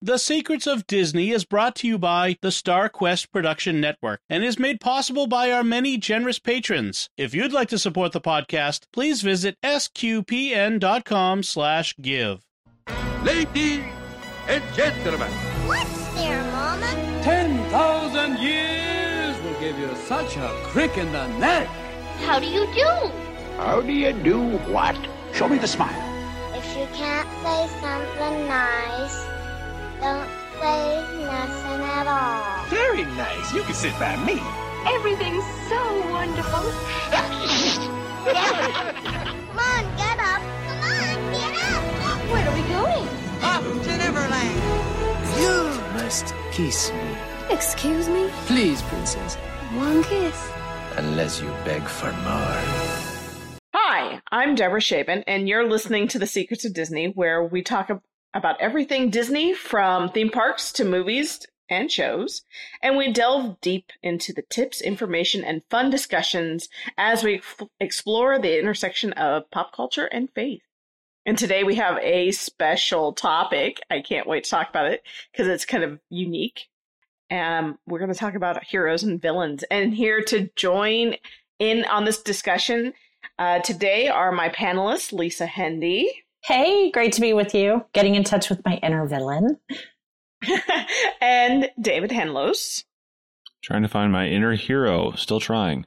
The Secrets of Disney is brought to you by the Star Quest Production Network and is made possible by our many generous patrons. If you'd like to support the podcast, please visit sqpn.com slash give. Ladies and gentlemen, What's there, Mama? 10,000 years will give you such a crick in the neck. How do you do? how do you do what? Show me the smile. If you can't say something nice, don't say nothing at all. Very nice. You can sit by me. Everything's so wonderful. Come on, get up. Come on, get up. Where are we going? Up to Neverland. You must kiss me. Excuse me? Please, princess. One kiss. Unless you beg for more. Hi, I'm Deborah Shapen, and you're listening to The Secrets of Disney, where we talk ab- about everything Disney from theme parks to movies and shows, and we delve deep into the tips, information, and fun discussions as we ex- explore the intersection of pop culture and faith. And today we have a special topic. I can't wait to talk about it because it's kind of unique. Um, we're going to talk about heroes and villains. And here to join in on this discussion uh, today are my panelists, Lisa Hendey Hey, great to be with you. Getting in touch with my inner villain. and David Henlos. Trying to find my inner hero. Still trying.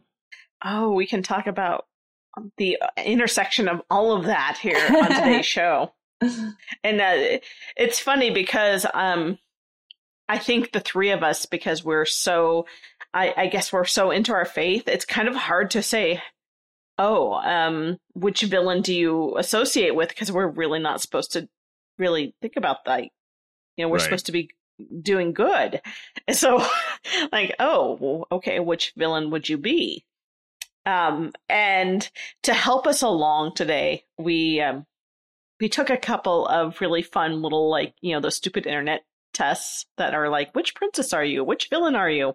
Oh, we can talk about the intersection of all of that here on today's show. And uh, it's funny because um, I think the three of us, because we're so, I, I guess we're so into our faith, it's kind of hard to say, oh, um, which villain do you associate with? Because we're really not supposed to really think about that. You know, we're Right. supposed to be doing good. So, like, oh, well, okay, which villain would you be? Um, and to help us along today, we um, we took a couple of really fun little like you know those stupid internet tests that are like which princess are you which villain are you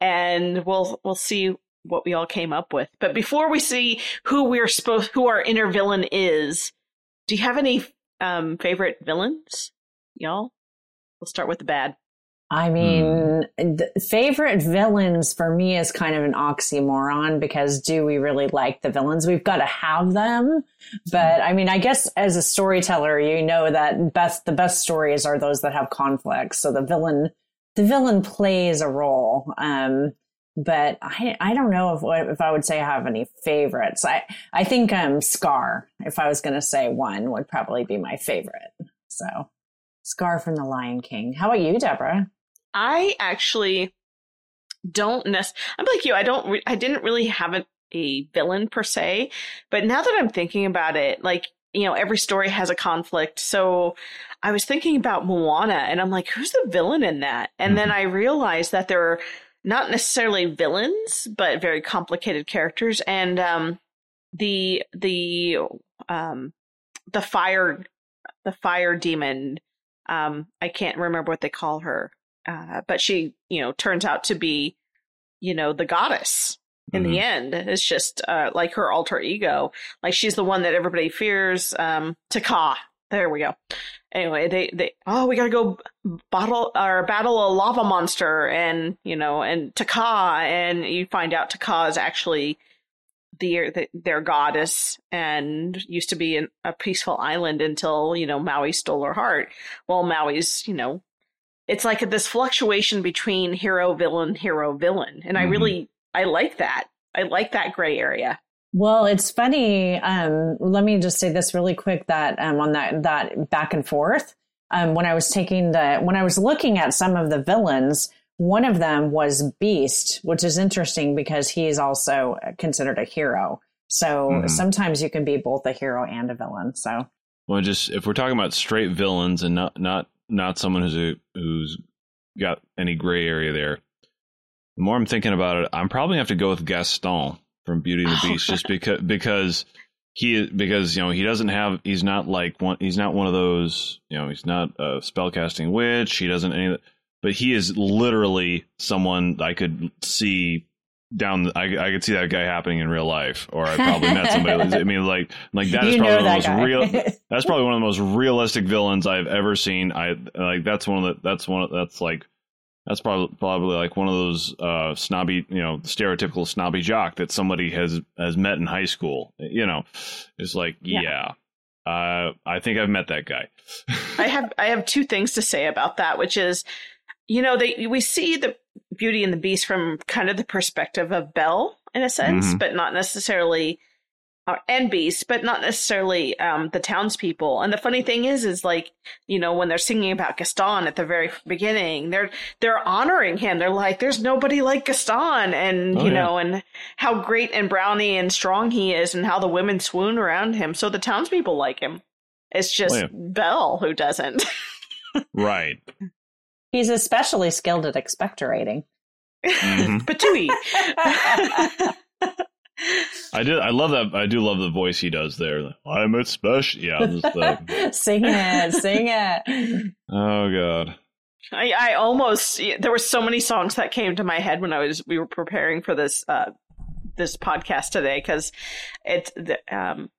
and we'll we'll see what we all came up with but before we see who we're supposed who our inner villain is do you have any um favorite villains y'all we'll start with the bad I mean, the favorite villains for me is kind of an oxymoron because do we really like the villains? We've got to have them. But I mean, I guess as a storyteller, you know that best, the best stories are those that have conflicts. So the villain, the villain plays a role. Um, but I, I don't know if, if I would say I have any favorites. I, I think, um, Scar, if I was going to say one would probably be my favorite. So Scar from the Lion King. How about you, Deborah? I actually don't nec- I'm like you. I don't. Re- I didn't really have a, a villain per se, but now that I'm thinking about it, like you know, every story has a conflict. So I was thinking about Moana, and I'm like, who's the villain in that? And then I realized that they're not necessarily villains, but very complicated characters. And um, the the um, the fire the fire demon. Um, I can't remember what they call her uh, but she, you know, turns out to be, you know, the goddess in the end. It's just uh, like her alter ego. Like she's the one that everybody fears. Um, Te Kā. There we go. Anyway, they they oh we gotta go bottle or battle a lava monster and you know and Te Kā and you find out Te Kā is actually the, the their goddess and used to be in a peaceful island until you know Maui stole her heart. Well, Maui's you know it's like this fluctuation between hero villain hero villain and i Mhm. really i like that i like that gray area Well, it's funny. Um, let me just say this really quick that um, on that that back and forth. Um, when I was taking the when I was looking at some of the villains, one of them was Beast, which is interesting because he is also considered a hero. So Mhm. sometimes you can be both a hero and a villain. So Well, just if we're talking about straight villains and not not not someone who's a, who's got any gray area there. The more I'm thinking about it, I'm probably gonna have to go with Gaston from Beauty and the Oh, Beast, just because because he because you know he doesn't have he's not like one he's not one of those you know he's not a spellcasting witch he doesn't any but he is literally someone I could see down. I I could see that guy happening in real life, or I probably met somebody. I mean, like like that is probably one of the most real. That's probably one of the most realistic villains I've ever seen. I like that's one of the that's one of, that's like that's probably probably like one of those uh, snobby, you know, stereotypical snobby jock that somebody has has met in high school. You know, it's like Yeah. yeah, uh, I think I've met that guy. I have I have two things to say about that, which is, you know, they we see the Beauty and the Beast from kind of the perspective of Belle in a sense, Mhm. but not necessarily, uh, and Beast, but not necessarily um, the townspeople. And the funny thing is, is like you know when they're singing about Gaston at the very beginning, they're they're honoring him. They're like, "There's nobody like Gaston," and Oh, you yeah. know, and how great and browny and strong he is, and how the women swoon around him. So the townspeople like him. It's just Oh, yeah. Belle who doesn't. right. He's especially skilled at expectorating. Mhm. Patooey. I did. I love that. I do love the voice he does there. Like, I'm a special. Yeah. Just, uh, sing it, sing it. oh god. I, I almost there were so many songs that came to my head when I was we were preparing for this uh this podcast today because it's the um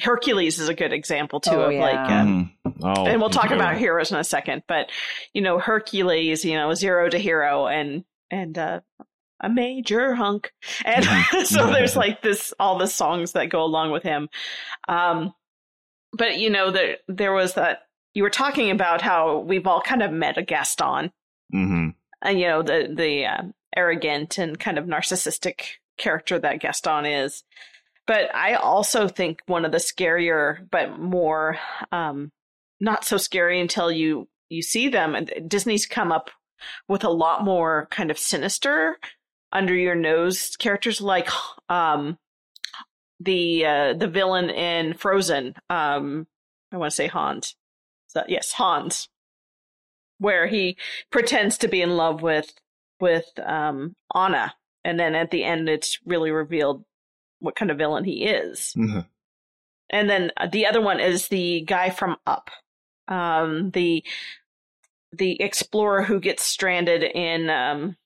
Hercules is a good example too Oh, of like yeah. um, Mhm. Oh, and we'll talk okay. about heroes in a second but you know Hercules you know zero to hero and and uh a major hunk and Mhm. so there's like this all the songs that go along with him um but you know there there was that you were talking about how we've all kind of met a Gaston Mhm. and you know the the uh, arrogant and kind of narcissistic character that Gaston is. But I also think one of the scarier, but more um, not so scary until you you see them. And Disney's come up with a lot more kind of sinister, under your nose characters like um, the uh, the villain in Frozen. Um, I want to say Hans. So, yes, Hans, where he pretends to be in love with with um, Anna, and then at the end, it's really revealed what kind of villain he is. Mhm. And then uh, the other one is the guy from Up, um, the the explorer who gets stranded in um,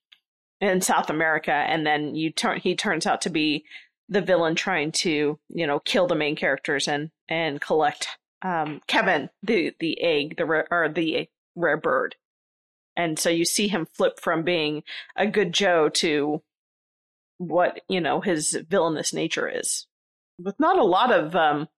in South America, and then you turn he turns out to be the villain trying to you know kill the main characters and and collect um, Kevin the the egg the rare, or the rare bird, and so you see him flip from being a good Joe to what you know his villainous nature is, with not a lot of um,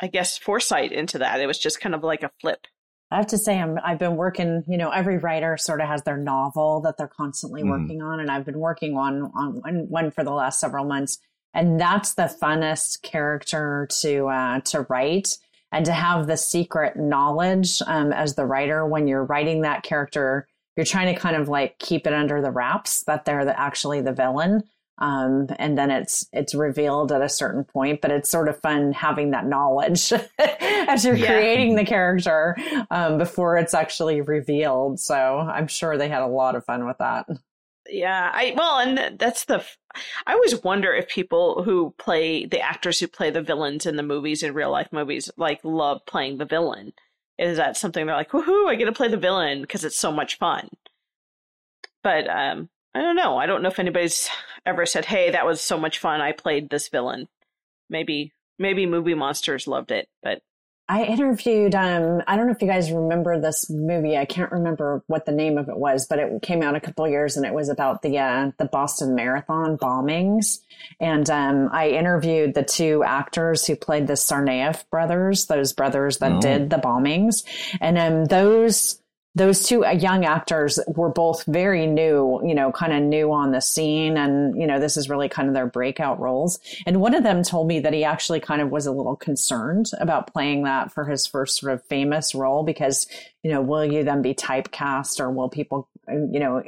I guess foresight into that. It was just kind of like a flip. I have to say, I'm, I've been working, you know, every writer sort of has their novel that they're constantly Mhm. working on. And I've been working on, on one, one for the last several months. And that's the funnest character to, uh, to write and to have the secret knowledge, um, as the writer, when you're writing that character, you're trying to kind of like keep it under the wraps that they're the, actually the villain. Um, and then it's it's revealed at a certain point, but it's sort of fun having that knowledge as you're Yeah. creating the character um, before it's actually revealed. So I'm sure they had a lot of fun with that. Yeah, I well, and that's the. I always wonder if people who play the actors who play the villains in the movies in real life movies like love playing the villain. Is that something they're like, woohoo, I get to play the villain because it's so much fun. But um, I don't know. I don't know if anybody's ever said, "Hey, that was so much fun. I played this villain." Maybe maybe movie monsters loved it, but I interviewed, um, I don't know if you guys remember this movie. I can't remember what the name of it was, but it came out a couple of years and it was about the, uh, the Boston Marathon bombings. And, um, I interviewed the two actors who played the Tsarnaev brothers, those brothers that Oh. did the bombings. And, um, those, those two uh, young actors were both very new, you know, kind of new on the scene. And, you know, this is really kind of their breakout roles. And one of them told me that he actually kind of was a little concerned about playing that for his first sort of famous role because, you know, will you then be typecast or will people, you know,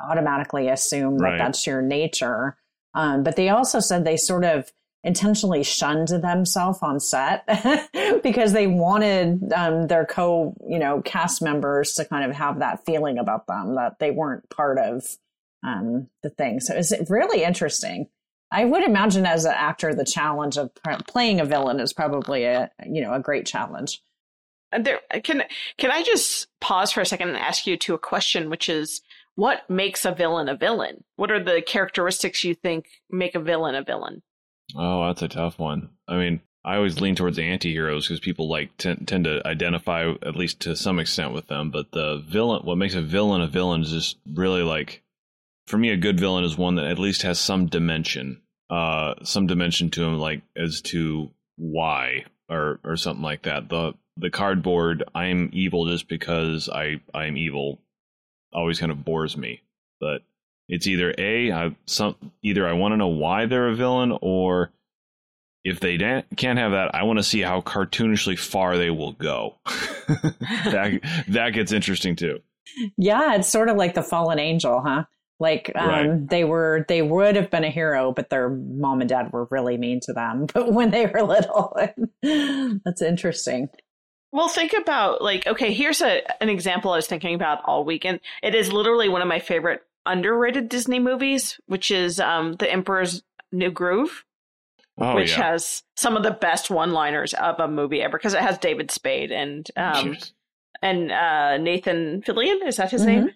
automatically assume that that's your nature? Um, but they also said they sort of intentionally shunned themselves on set because they wanted um, their co, you know, cast members to kind of have that feeling about them that they weren't part of um, the thing. So it's really interesting. I would imagine as an actor, the challenge of playing a villain is probably a you know a great challenge. There can can I just pause for a second and ask you to a question, which is what makes a villain a villain? What are the characteristics you think make a villain a villain? Oh, that's a tough one. I mean, I always lean towards anti-heroes because people like t- tend to identify at least to some extent with them. But the villain, what makes a villain a villain is just really like, for me, a good villain is one that at least has some dimension, uh, some dimension to him, like as to why or or something like that. The the cardboard, I'm evil just because I I'm evil, always kind of bores me. But it's either a I some either I want to know why they're a villain or if they da- can't have that, I want to see how cartoonishly far they will go. that that gets interesting too. Yeah, it's sort of like the fallen angel, huh? Like um, Right. they were, they would have been a hero, but their mom and dad were really mean to them. But when they were little, that's interesting. Well, think about like okay, here's a an example I was thinking about all weekend. It is literally one of my favorite underrated Disney movies, which is um The Emperor's New Groove, Oh which yeah. has some of the best one-liners of a movie ever because it has David Spade and um and uh Nathan Fillion, is that his Mhm. name?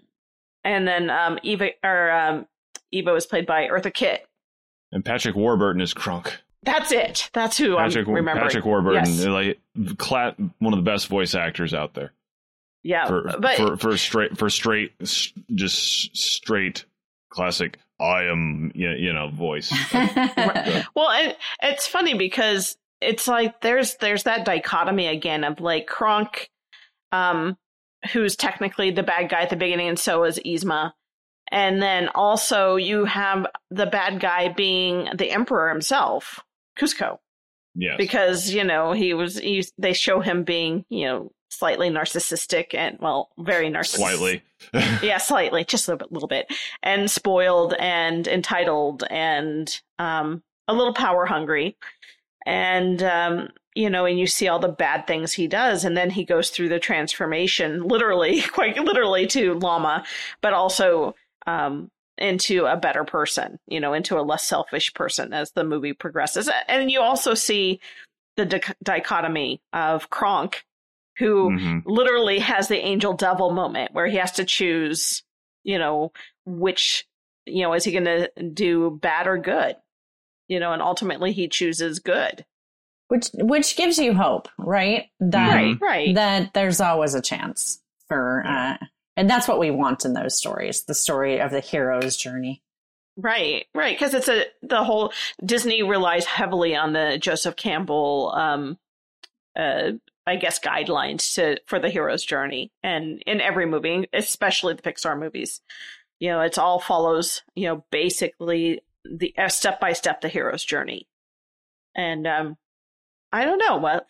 And then um Eva or um Eva was played by Eartha Kitt. and Patrick Warburton is Kronk. That's it. That's who Patrick I'm remembering. Patrick Warburton, Yes. like cla- one of the best voice actors out there Yeah, for but for for straight for straight just straight classic. I am you you know voice. Well, and it's funny because it's like there's there's that dichotomy again of like Kronk, um, who's technically the bad guy at the beginning, and so is Yzma. And then also you have the bad guy being the emperor himself, Kuzco, yes. because you know he was. He, they show him being you know slightly narcissistic and well, very narcissistic. slightly. yeah, slightly, just a little bit, little bit, and spoiled and entitled and um, a little power hungry, and um, you know, and you see all the bad things he does, and then he goes through the transformation, literally, quite literally, to llama, but also um, into a better person, you know, into a less selfish person as the movie progresses, and you also see the dic- dichotomy of Kronk, who Mhm. literally has the angel devil moment where he has to choose, you know, which, you know, is he going to do bad or good? You know, and ultimately he chooses good. which which gives you hope, right? That Right, right. that there's always a chance for, uh, and that's what we want in those stories. The story of the hero's journey. Right, right, because it's a the whole Disney relies heavily on the Joseph Campbell, um, uh, I guess guidelines to for the hero's journey, and in every movie, especially the Pixar movies, you know, it's all follows, you know, basically the step by step the hero's journey, and um, I don't know Well,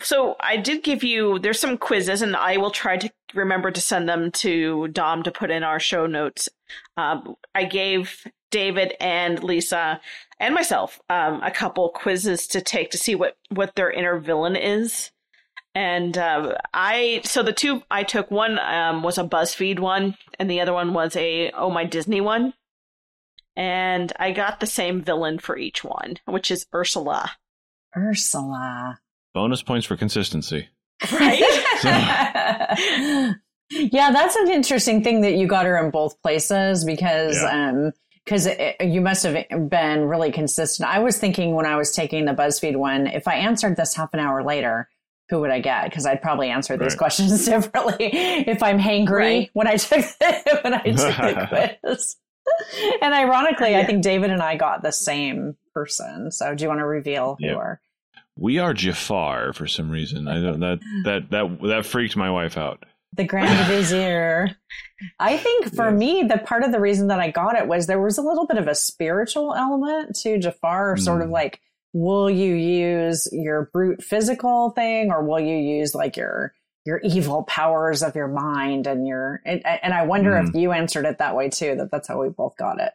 So I did give you. There's some quizzes, and I will try to remember to send them to Dom to put in our show notes. Um, I gave David and Lisa and myself um, a couple quizzes to take to see what what their inner villain is. And uh, I so the two I took one um, was a BuzzFeed one, and the other one was a Oh My Disney one. And I got the same villain for each one, which is Ursula. Ursula. Bonus points for consistency. Right? yeah, that's an interesting thing that you got her in both places because Yeah. um because you must have been really consistent. I was thinking when I was taking the BuzzFeed one, if I answered this half an hour later, who would I get? Because I'd probably answer these Right. questions differently if I'm hangry Right. when I took the, when I took the quiz. and ironically, I think David and I got the same person. So do you want to reveal who Yep. are? We are Jafar for some reason. I don't that that that that freaked my wife out. The Grand Vizier. I think for Yes. me, the part of the reason that I got it was there was a little bit of a spiritual element to Jafar, sort of Mm. like, will you use your brute physical thing or will you use like your your evil powers of your mind and your and, and I wonder if hmm. you answered it that way too, that that's how we both got it.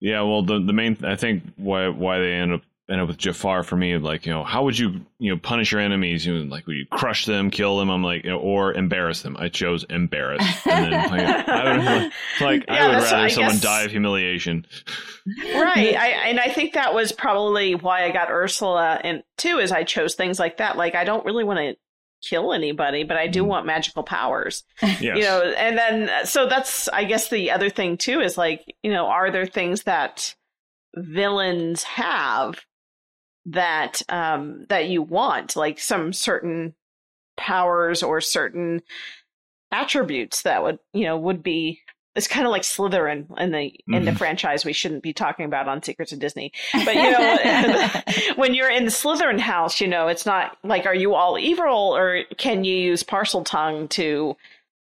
Yeah, well, the the main I think why why they end up end up with Jafar for me, like you know, how would you you know punish your enemies? You know, like would you crush them, kill them? I'm like, you know, or embarrass them. I chose embarrass. And then, like, I would, like Yeah, I would rather I someone guess- die of humiliation. right I, and i think that was probably why i got ursula and too is i chose things like that like i don't really want to kill anybody, but I do Mm. want magical powers. Yes. You know, and then so that's I guess the other thing too is like, you know, are there things that villains have that um that you want, like some certain powers or certain attributes that would, you know, would be it's kind of like Slytherin in the in the Mhm. franchise we shouldn't be talking about on Secrets of Disney. But you know, when you're in the Slytherin house, you know, it's not like are you all evil or can you use Parseltongue to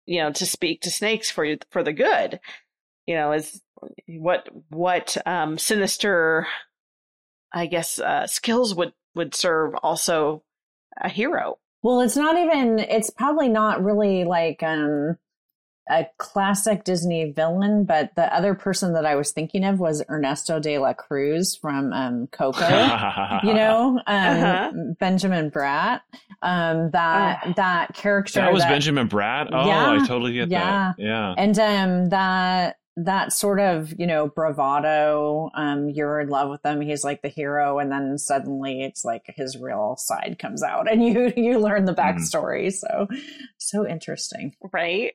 you know to speak to snakes for you for the good? You know, is what what um sinister I guess uh skills would would serve also a hero. Well, it's not even, it's probably not really like um, a classic Disney villain, but the other person that I was thinking of was Ernesto de la Cruz from um, Coco. you know, um, Uh-huh. Benjamin Bratt. Um, that Oh. that character that was that- Benjamin Bratt. Oh, Yeah. I totally get Yeah. that. Yeah. and um that that sort of you know bravado um you're in love with him he's like the hero and then suddenly it's like his real side comes out and you you learn the Mhm. backstory so so interesting right?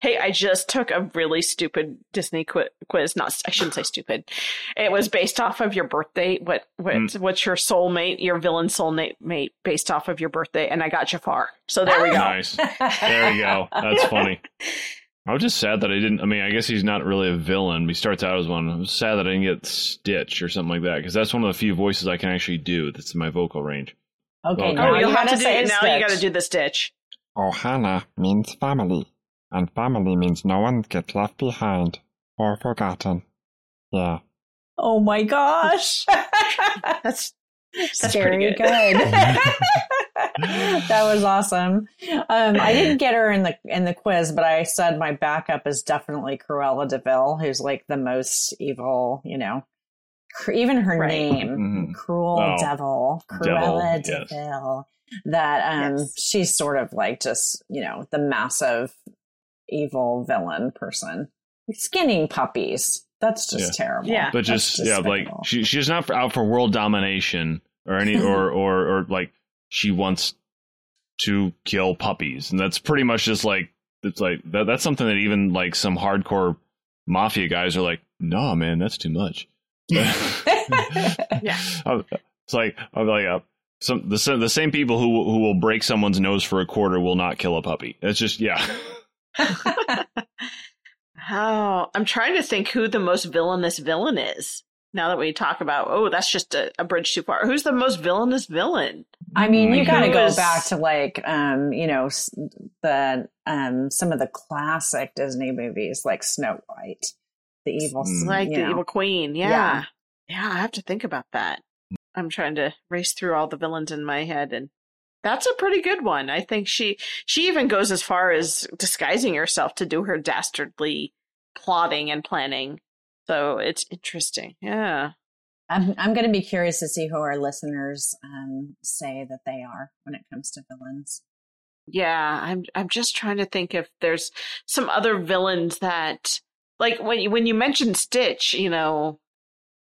Hey, I just took a really stupid Disney qui- quiz. Not, I shouldn't say stupid. It was based off of your birthday. What, what, Mm. what's your soulmate, your villain soulmate mate based off of your birthday? And I got Jafar. So there we go. Nice. There you go. That's funny. I was just sad that I didn't. I mean, I guess he's not really a villain. He starts out as one. I was sad that I didn't get Stitch or something like that because that's one of the few voices I can actually do. That's in my vocal range. okay Oh, now Oh, you'll you have gotta to do say it. Now you got to do the stitch. Ohana means family, and family means no one gets left behind or forgotten. Yeah. oh my gosh That's That's very pretty good. that was awesome. Um, I didn't get her in the in the quiz, but I said my backup is definitely Cruella de Vil, who's like the most evil. You know, Cr- even her Right. name, Mhm. Cruel Oh, Devil, Devil, Cruella yes. de Vil. That um, Yes. she's sort of like just you know the massive evil villain person, skinning puppies. That's just terrible. Yeah. But just yeah, like she she's not for, out for world domination or any or or or like she wants to kill puppies, and that's pretty much just like it's like that, that's something that even like some hardcore mafia guys are like, no, man, that's too much. Yeah. It's like I'm like uh, some the sa- the same people who who will break someone's nose for a quarter will not kill a puppy. It's just yeah. Oh, I'm trying to think who the most villainous villain is. Now that we talk about, oh, that's just a, a bridge too far. Who's the most villainous villain? I mean, you got to go is- back to like, um, you know, the um, some of the classic Disney movies, like Snow White, the evil, Mm. Like the know. evil queen. Yeah. Yeah. yeah. I have to think about that. I'm trying to race through all the villains in my head and that's a pretty good one. I think she she even goes as far as disguising herself to do her dastardly plotting and planning. So it's interesting. Yeah. I'm I'm going to be curious to see who our listeners um, say that they are when it comes to villains. Yeah, I'm I'm just trying to think if there's some other villains that like when you when you mentioned Stitch, you know,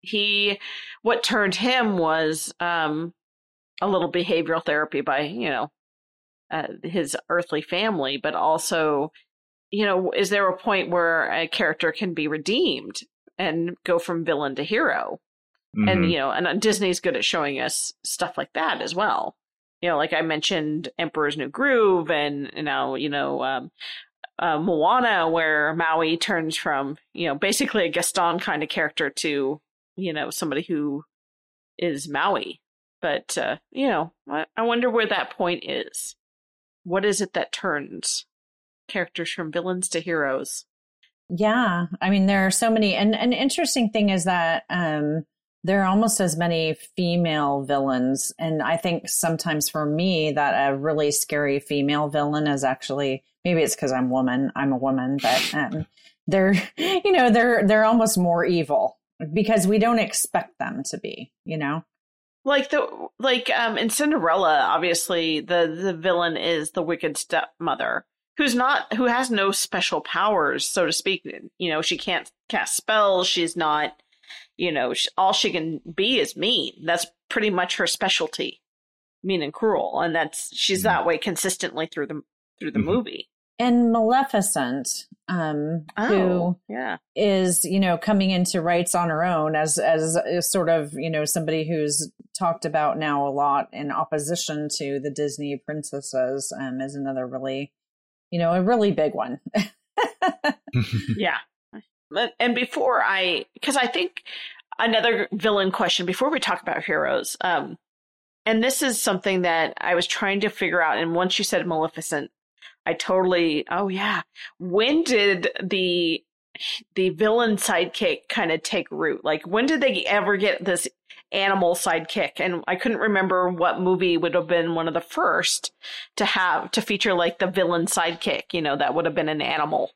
he what turned him was um a little behavioral therapy by, you know, uh, his earthly family, but also you know, is there a point where a character can be redeemed and go from villain to hero? Mhm. and you know and uh, disney's good at showing us stuff like that as well you know like i mentioned emperor's new groove and you know you know um uh, moana where maui turns from you know basically a gaston kind of character to you know somebody who is maui but uh you know I, I wonder where that point is what is it that turns characters from villains to heroes Yeah, I mean there are so many, and an interesting thing is that um, there are almost as many female villains, and I think sometimes for me that a really scary female villain is actually maybe it's because I'm woman, I'm a woman, but um, they're you know they're they're almost more evil because we don't expect them to be, you know. like the like um in Cinderella, obviously the the villain is the wicked stepmother who's not who has no special powers, so to speak. You know, she can't cast spells. She's not, you know, sh all she can be is mean. That's pretty much her specialty. mean and cruel, and that's she's that way consistently through the through the Mhm. movie. And Maleficent, um, Oh, who yeah. is you know coming into rights on her own as as sort of you know somebody who's talked about now a lot in opposition to the Disney princesses um, is another really you know a really big one. yeah. But, and before I, because I think another villain question before we talk about heroes, um, and this is something that I was trying to figure out. And once you said Maleficent, I totally, oh yeah. When did the the villain sidekick kind of take root? Like when did they ever get this animal sidekick? And I couldn't remember what movie would have been one of the first to have to feature like the villain sidekick. You know, that would have been an animal.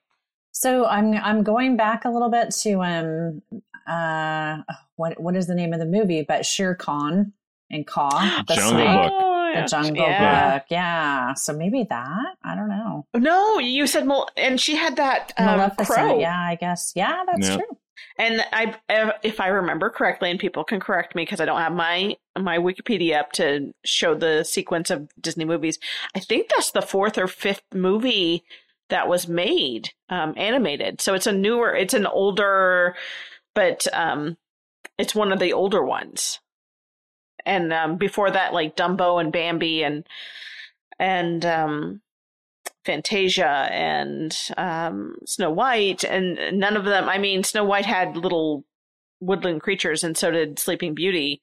So I'm I'm going back a little bit to um uh what what is the name of the movie? But Shere Khan and Kaa the Jungle snake, Book. Oh, the Jungle yeah. Book. Yeah. So maybe that I don't know. No, you said Mal- and she had that um, crow. Yeah, I guess. Yeah, that's Yeah. true. And I, if I remember correctly, and people can correct me because I don't have my my Wikipedia up to show the sequence of Disney movies. I think that's the fourth or fifth movie that was made um, animated. So it's a newer, it's an older, but um, it's one of the older ones. And um, before that, like Dumbo and Bambi and and um, Fantasia and um, Snow White, and none of them. I mean, Snow White had little woodland creatures, and so did Sleeping Beauty,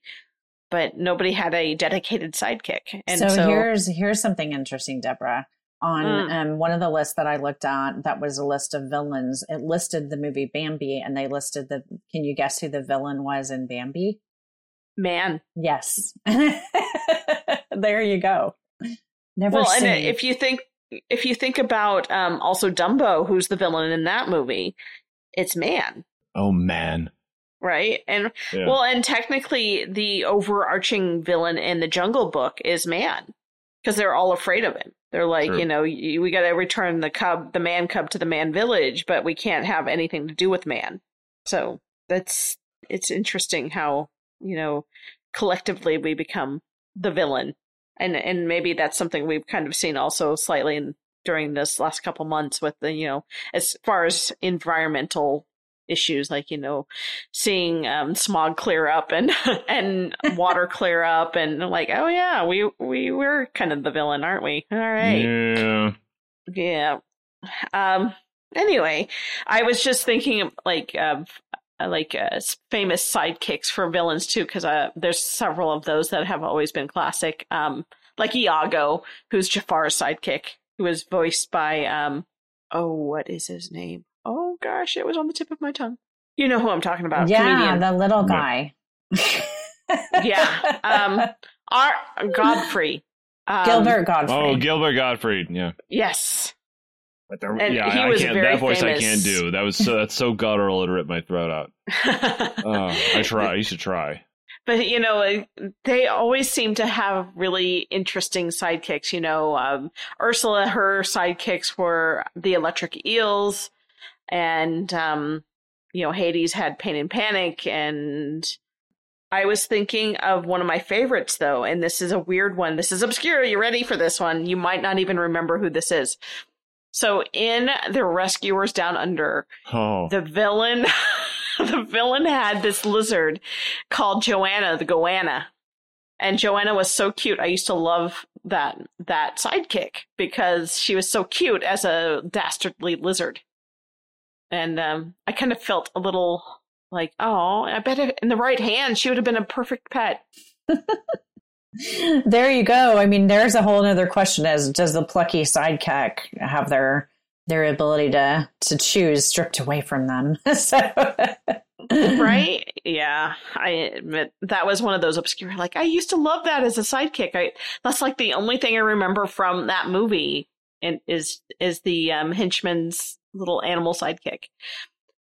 but nobody had a dedicated sidekick. And so, so, here's here's something interesting, Deborah. On Mm. um, one of the lists that I looked at, that was a list of villains. It listed the movie Bambi, and they listed the. Can you guess who the villain was in Bambi? man. Yes. there you go. Never well, seen. and if you think if you think about um, also Dumbo, who's the villain in that movie, it's man, oh man. right? And Yeah. well, and technically, the overarching villain in the Jungle Book is man, because they're all afraid of him. They're like, True. you know, we got to return the cub, the man cub, to the man village, but we can't have anything to do with man. So that's it's interesting how you know collectively we become the villain, and and maybe that's something we've kind of seen also slightly in, during this last couple months with the you know as far as environmental issues like you know seeing um, smog clear up and and water clear up and like oh yeah we we we're kind of the villain aren't we all right Yeah. yeah. Um. Anyway, I was just thinking like of like uh, famous sidekicks for villains too, because uh, there's several of those that have always been classic. Um, like Iago, who's Jafar's sidekick, who was voiced by um. Oh, what is his name? Oh gosh, it was on the tip of my tongue. You know who I'm talking about? yeah, Comedian. the little guy. Yeah, um, Our Gottfried. Um, Gilbert Gottfried. Oh, Gilbert Gottfried. Yeah. Yes. But the, And yeah, I can't, that voice famous. I can't do. That was so that's so guttural it ripped my throat out. Oh, I try. You should try. but you know they always seem to have really interesting sidekicks you know um, ursula her sidekicks were the electric eels and um, you know hades had pain and panic and i was thinking of one of my favorites though and this is a weird one this is obscure you ready for this one you might not even remember who this is so in the rescuers down under Oh, the villain the villain had this lizard called Joanna the Goanna. And Joanna was so cute. I used to love that that sidekick because she was so cute as a dastardly lizard. And um, I kind of felt a little like, oh, I bet if in the right hand she would have been a perfect pet. there you go. I mean, there's a whole other question: as does the plucky sidekick have their their ability to to choose stripped away from them? so, right? Yeah, I admit that was one of those obscure. Like I used to love that as a sidekick. I that's like the only thing I remember from that movie, and is is the um, henchman's little animal sidekick.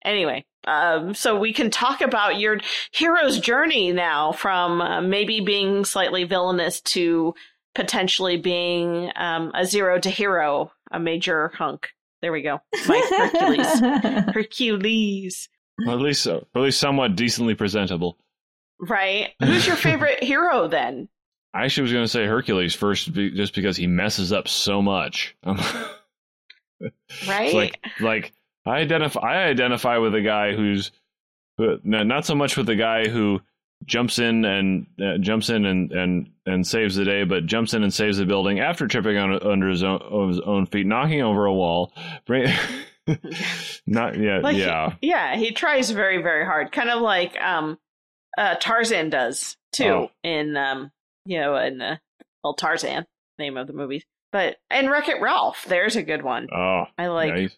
Anyway, um, so we can talk about your hero's journey now, from uh, maybe being slightly villainous to potentially being um, a zero to hero, a major hunk. There we go, Mike Hercules. Hercules. well, at least so. At least somewhat decently presentable. Right. Who's your favorite hero then? I actually was going to say Hercules first, be- just because he messes up so much. Right? It's like like I identify I identify with a guy who's who- not so much with the guy who jumps in and uh, jumps in and, and and saves the day, but jumps in and saves the building after tripping on under his own his own feet, knocking over a wall. Bring, not yet. Like, yeah yeah, he tries very, very hard. Kind of like um uh Tarzan does too Oh. in um you know, in uh, well Tarzan, name of the movie. But and Wreck It Ralph, there's a good one. oh I like he's-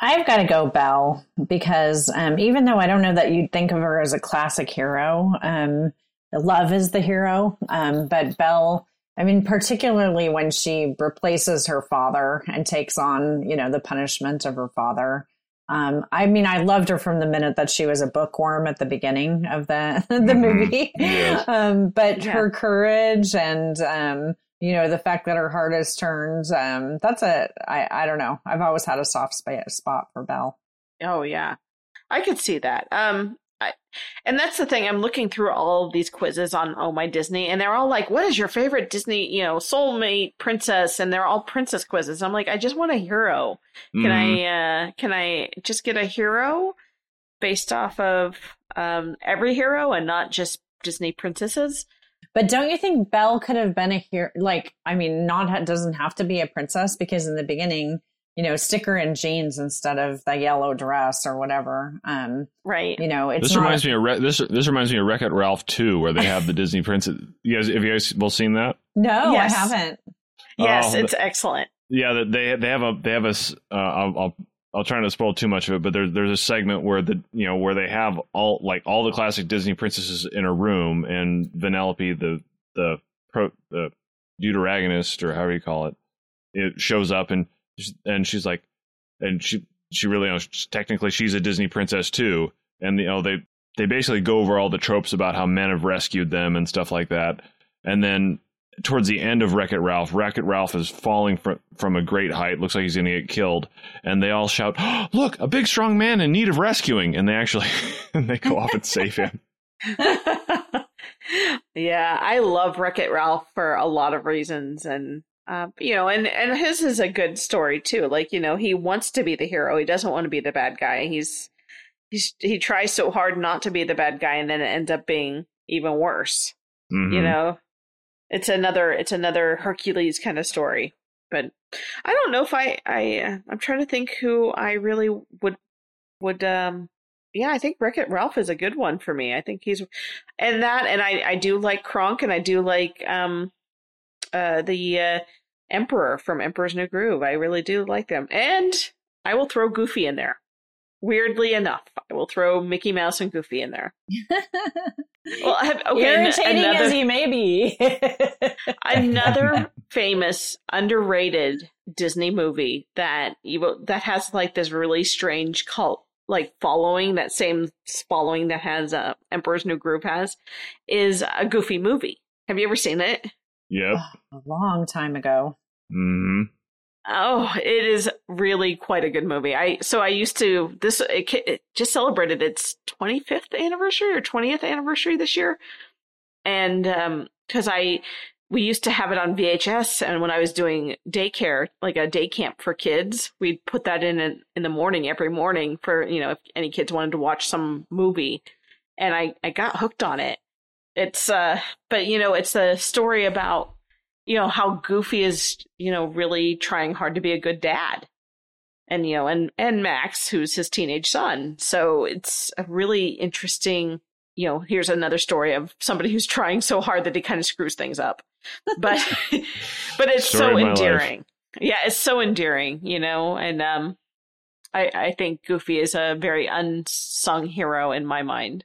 I've got to go Belle because um, even though I don't know that you'd think of her as a classic hero, um, love is the hero. Um, but Belle, I mean, particularly when she replaces her father and takes on, you know, the punishment of her father. Um, I mean, I loved her from the minute that she was a bookworm at the beginning of the the Mhm. movie. Yes. Um, but Yeah. her courage and um, you know the fact that her heart has turned. Um, that's a I I don't know. I've always had a soft spa- spot for Belle. Oh yeah, I could see that. Um, I, and that's the thing. I'm looking through all of these quizzes on Oh My Disney, and they're all like, "What is your favorite Disney, you know, soulmate princess?" And they're all princess quizzes. I'm like, I just want a hero. Can Mhm. I? Uh, can I just get a hero based off of um every hero and not just Disney princesses? But don't you think Belle could have been a hero? Like, I mean, not doesn't have to be a princess because in the beginning, you know, stick her in jeans instead of the yellow dress or whatever. Um, Right. you know, it's this not. reminds me of Re- this this reminds me of Wreck It Ralph 2 where they have the Disney princess. You guys, have you guys both seen that? no, Yes. I haven't. Yes, Oh, it's excellent. Yeah, they they have a they have a, Uh, I'll, I'll I'll try not to spoil too much of it, but there's there's a segment where the you know where they have all like all the classic Disney princesses in a room, and Vanellope, the the pro the deuteragonist or however you call it, it shows up and and she's like, and she she really you know, technically she's a Disney princess too, and you know they they basically go over all the tropes about how men have rescued them and stuff like that, and then towards the end of Wreck It Ralph, Wreck It Ralph is falling from from a great height. Looks like he's going to get killed, and they all shout, oh, "Look, a big strong man in need of rescuing!" And they actually they go off and save him. yeah, I love Wreck It Ralph for a lot of reasons, and uh, you know, and and his is a good story too. Like you know, he wants to be the hero. He doesn't want to be the bad guy. He's he's he tries so hard not to be the bad guy, and then it ends up being even worse. You Mhm. know, it's another it's another Hercules kind of story. But I don't know if I I uh, I'm trying to think who I really would would um yeah, I think Wreck Ralph is a good one for me. I think he's and that and I I do like Kronk and I do like um uh the uh Emperor from Emperor's New Groove. I really do like them. And I will throw Goofy in there. Weirdly enough, I will throw Mickey Mouse and Goofy in there. Well, I have, okay, Irritating another, as he may be. another famous underrated Disney movie that you that has like this really strange cult like following that same following that has uh, Emperor's New Groove has is a Goofy movie. Have you ever seen it? Yep. a long time ago. hmm Oh, it is really quite a good movie. I so I used to this it, it just celebrated its 25th anniversary or 20th anniversary this year, and um because I we used to have it on VHS, and when I was doing daycare, like a day camp for kids, we'd put that in in, in the morning every morning for you know if any kids wanted to watch some movie, and I I got hooked on it. It's uh, but you know, it's a story about you know how goofy is you know really trying hard to be a good dad. And you know and and max who's his teenage son. So it's a really interesting you know here's another story of somebody who's trying so hard that he kind of screws things up. But but it's Story so of my life. endearing. Yeah it's so endearing you know and um i i think goofy is a very unsung hero in my mind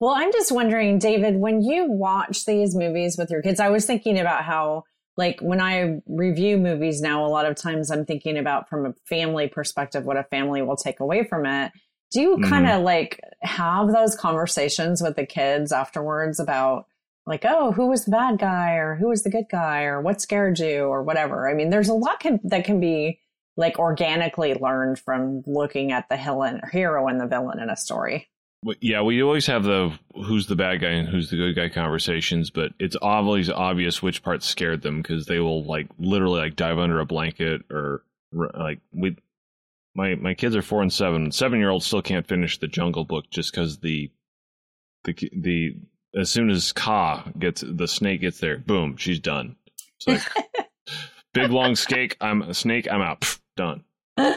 Well, I'm just wondering, David, when you watch these movies with your kids, I was thinking about how, like, when I review movies now, a lot of times I'm thinking about from a family perspective what a family will take away from it. Do you Mhm. kind of like have those conversations with the kids afterwards about, like, oh, who was the bad guy or who was the good guy or what scared you or whatever? I mean, there's a lot can, that can be like organically learned from looking at the hero and the villain in a story. Yeah, we always have the who's the bad guy and who's the good guy conversations, but it's always obvious which part scared them because they will like literally like dive under a blanket or like we. My my kids are four and seven. Seven year old still can't finish the Jungle Book just because the the the as soon as Kaa gets the snake gets there, boom, she's done. It's like big long snake. I'm a snake. I'm out. Pff, done.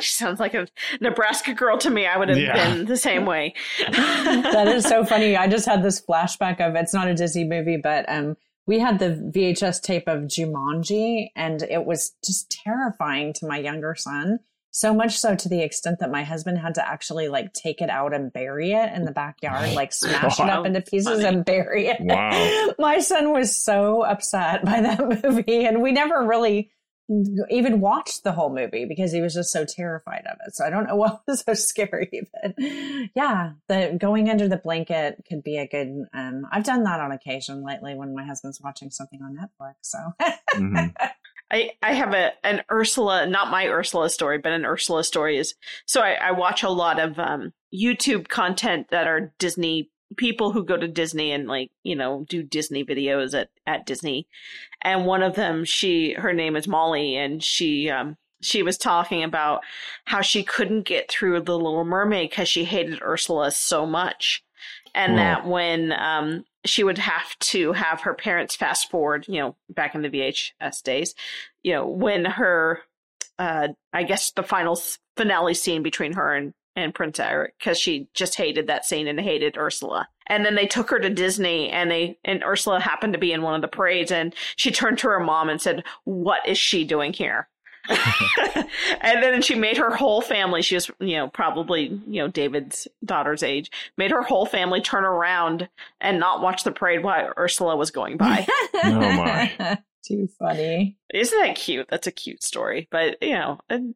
She sounds like a Nebraska girl to me. I would have Yeah. been the same way. that is so funny. I just had this flashback of it's not a Disney movie, but um, we had the VHS tape of Jumanji, and it was just terrifying to my younger son. So much so to the extent that my husband had to actually like take it out and bury it in the backyard, like smash it up into pieces Funny. and bury it. Wow. my son was so upset by that movie, and we never really even watched the whole movie because he was just so terrified of it. So I don't know what was so scary, but yeah, the going under the blanket could be a good. Um, I've done that on occasion lately when my husband's watching something on Netflix. So Mhm. I, I have a an Ursula, not my Ursula story, but an Ursula story is so I, I watch a lot of um, YouTube content that are Disney people who go to Disney and like you know do Disney videos at at Disney, and one of them she her name is Molly and she um she was talking about how she couldn't get through the Little Mermaid because she hated Ursula so much, and Wow. that when um she would have to have her parents fast forward, you know, back in the VHS days, you know, when her, uh, I guess the final finale scene between her and, and Prince Eric, because she just hated that scene and hated Ursula. And then they took her to Disney and they, and Ursula happened to be in one of the parades and she turned to her mom and said, what is she doing here? and then she made her whole family she was you know probably you know david's daughter's age made her whole family turn around and not watch the parade while ursula was going by Oh, my. too funny. isn't that cute that's a cute story but you know and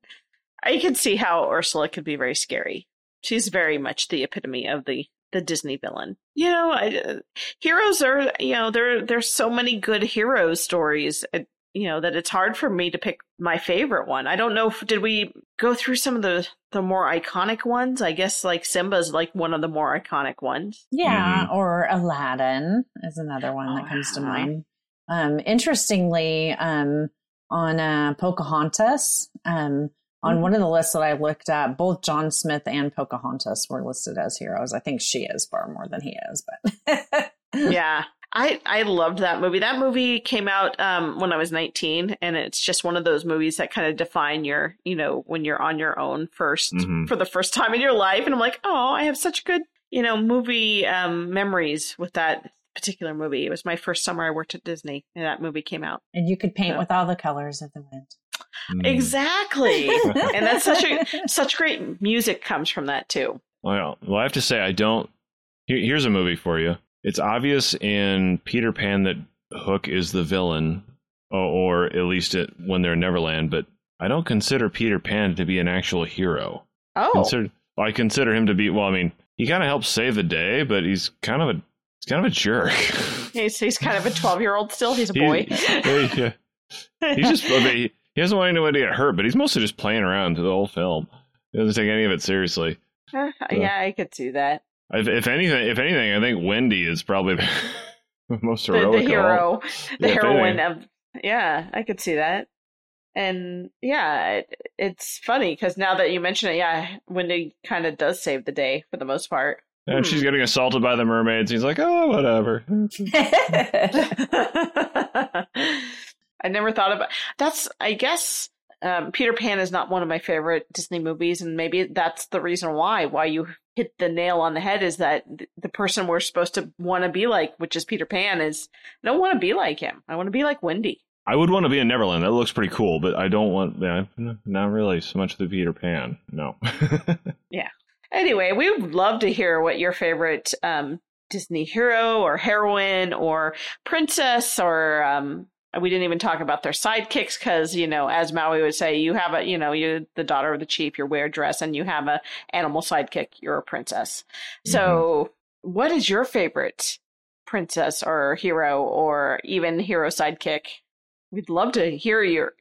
i can see how ursula could be very scary. She's very much the epitome of the the disney villain. You know I, uh, heroes are you know there there's so many good hero stories uh, you know that it's hard for me to pick my favorite one. I don't know if did we go through some of the the more iconic ones? I guess like simba's like one of the more iconic ones. Yeah, or Aladdin is another one that Oh, comes to mind. Um, interestingly, um, on uh, Pocahontas, um, on Mhm. one of the lists that I looked at, both John Smith and Pocahontas were listed as heroes. I think she is far more than he is, but yeah I, I loved that movie. That movie came out um, when I was 19, and it's just one of those movies that kind of define your, you know, when you're on your own 1st Mhm. for the first time in your life. And I'm like, oh, I have such good, you know, movie um, memories with that particular movie. It was my first summer I worked at Disney, and that movie came out. and you could paint Yeah. with all the colors of the wind. Mm. Exactly. and that's such a such great music comes from that too. Well, well, I have to say, I don't. Here, here's a movie for you. It's obvious in Peter Pan that Hook is the villain, or, or at least it, when they're in Neverland. But I don't consider Peter Pan to be an actual hero. Oh, Consider, I consider him to be. Well, I mean, he kind of helps save the day, but he's kind of a he's kind of a jerk. he's, he's kind of a 12 year old still. He's a He- boy. yeah. He's just. I mean, he, he doesn't want anyone to get hurt, but he's mostly just playing around through the whole film. He doesn't take any of it seriously. Eh, yeah, I could see that. If, if anything, if anything, I think Wendy is probably the most the, heroic. the all. hero, the Yeah, heroine of yeah, I could see that. And yeah, it, it's funny because now that you mention it, yeah, Wendy kind of does save the day for the most part. And she's getting assaulted by the mermaids. He's like, oh, whatever. I never thought about that's. I guess um, Peter Pan is not one of my favorite Disney movies, and maybe that's the reason why. Why you hit the nail on the head is that the person we're supposed to want to be like, which is Peter Pan, is I don't want to be like him. I want to be like Wendy. I would want to be in Neverland. That looks pretty cool, but I don't want. Yeah, not really so much the Peter Pan. No. Yeah. Anyway, we would love to hear what your favorite um, Disney hero or heroine or princess or um, we didn't even talk about their sidekicks because you know, as Maui would say, you have a you know you're the daughter of the chief, you wear a dress, and you have a animal sidekick. You're a princess. So, what is your favorite princess or hero or even hero sidekick? We'd love to hear your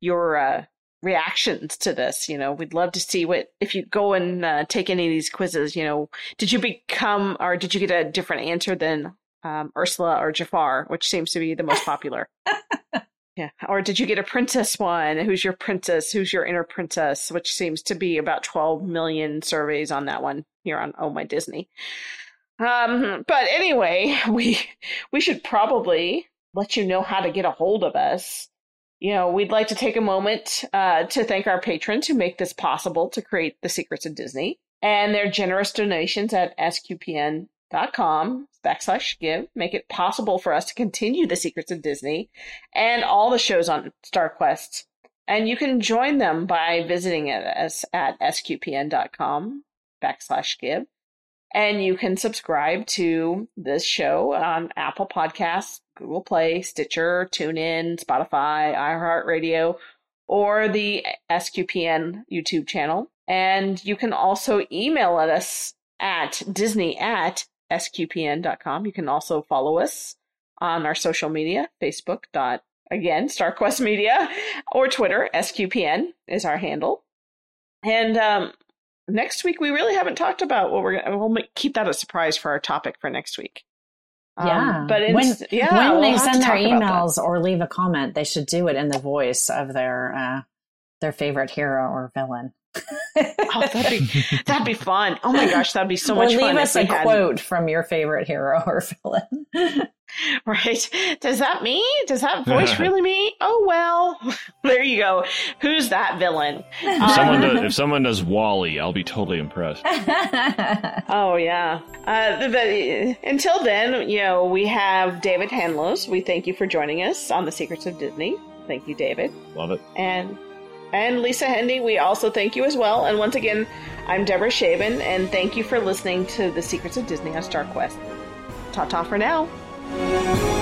your uh, reactions to this. You know, we'd love to see what if you go and uh, take any of these quizzes. You know, did you become or did you get a different answer than um, Ursula or Jafar, which seems to be the most popular? yeah, or did you get a princess one? Who's your princess? Who's your inner princess? Which seems to be about twelve million surveys on that one here on Oh My Disney. Um, but anyway, we we should probably let you know how to get a hold of us. You know, we'd like to take a moment uh, to thank our patrons who make this possible to create the secrets of Disney and their generous donations at sqpn.com backslash give make it possible for us to continue the secrets of Disney and all the shows on StarQuest. And you can join them by visiting us at sqpn.com backslash give. And you can subscribe to this show on Apple Podcasts, Google Play, Stitcher, TuneIn, Spotify, iHeartRadio, or the SQPN YouTube channel. And you can also email us at disney at sqpn.com. You can also follow us on our social media, Facebook dot again, StarQuest Media, or Twitter, SQPN is our handle. And um, next week we really haven't talked about what we're gonna we'll make, keep that a surprise for our topic for next week um, Yeah. but when, yeah when we'll they send their talk about that. emails or leave a comment, they should do it in the voice of their uh, their favorite hero or villain. oh that'd be that'd be fun oh my gosh that'd be so or much leave fun us a had quote from your favorite hero or villain. right does that me does that voice really me oh well there you go who's that villain If someone, does, if someone does WALL-E, I'll be totally impressed. Oh yeah. Uh, but until then, you know, we have David Hanlos. We thank you for joining us on the Secrets of Disney. Thank you, David, Love it. and and Lisa Hendey. We also thank you as well. And once again, I'm Deborah Shaven, and thank you for listening to the Secrets of Disney on StarQuest. Ta ta for now.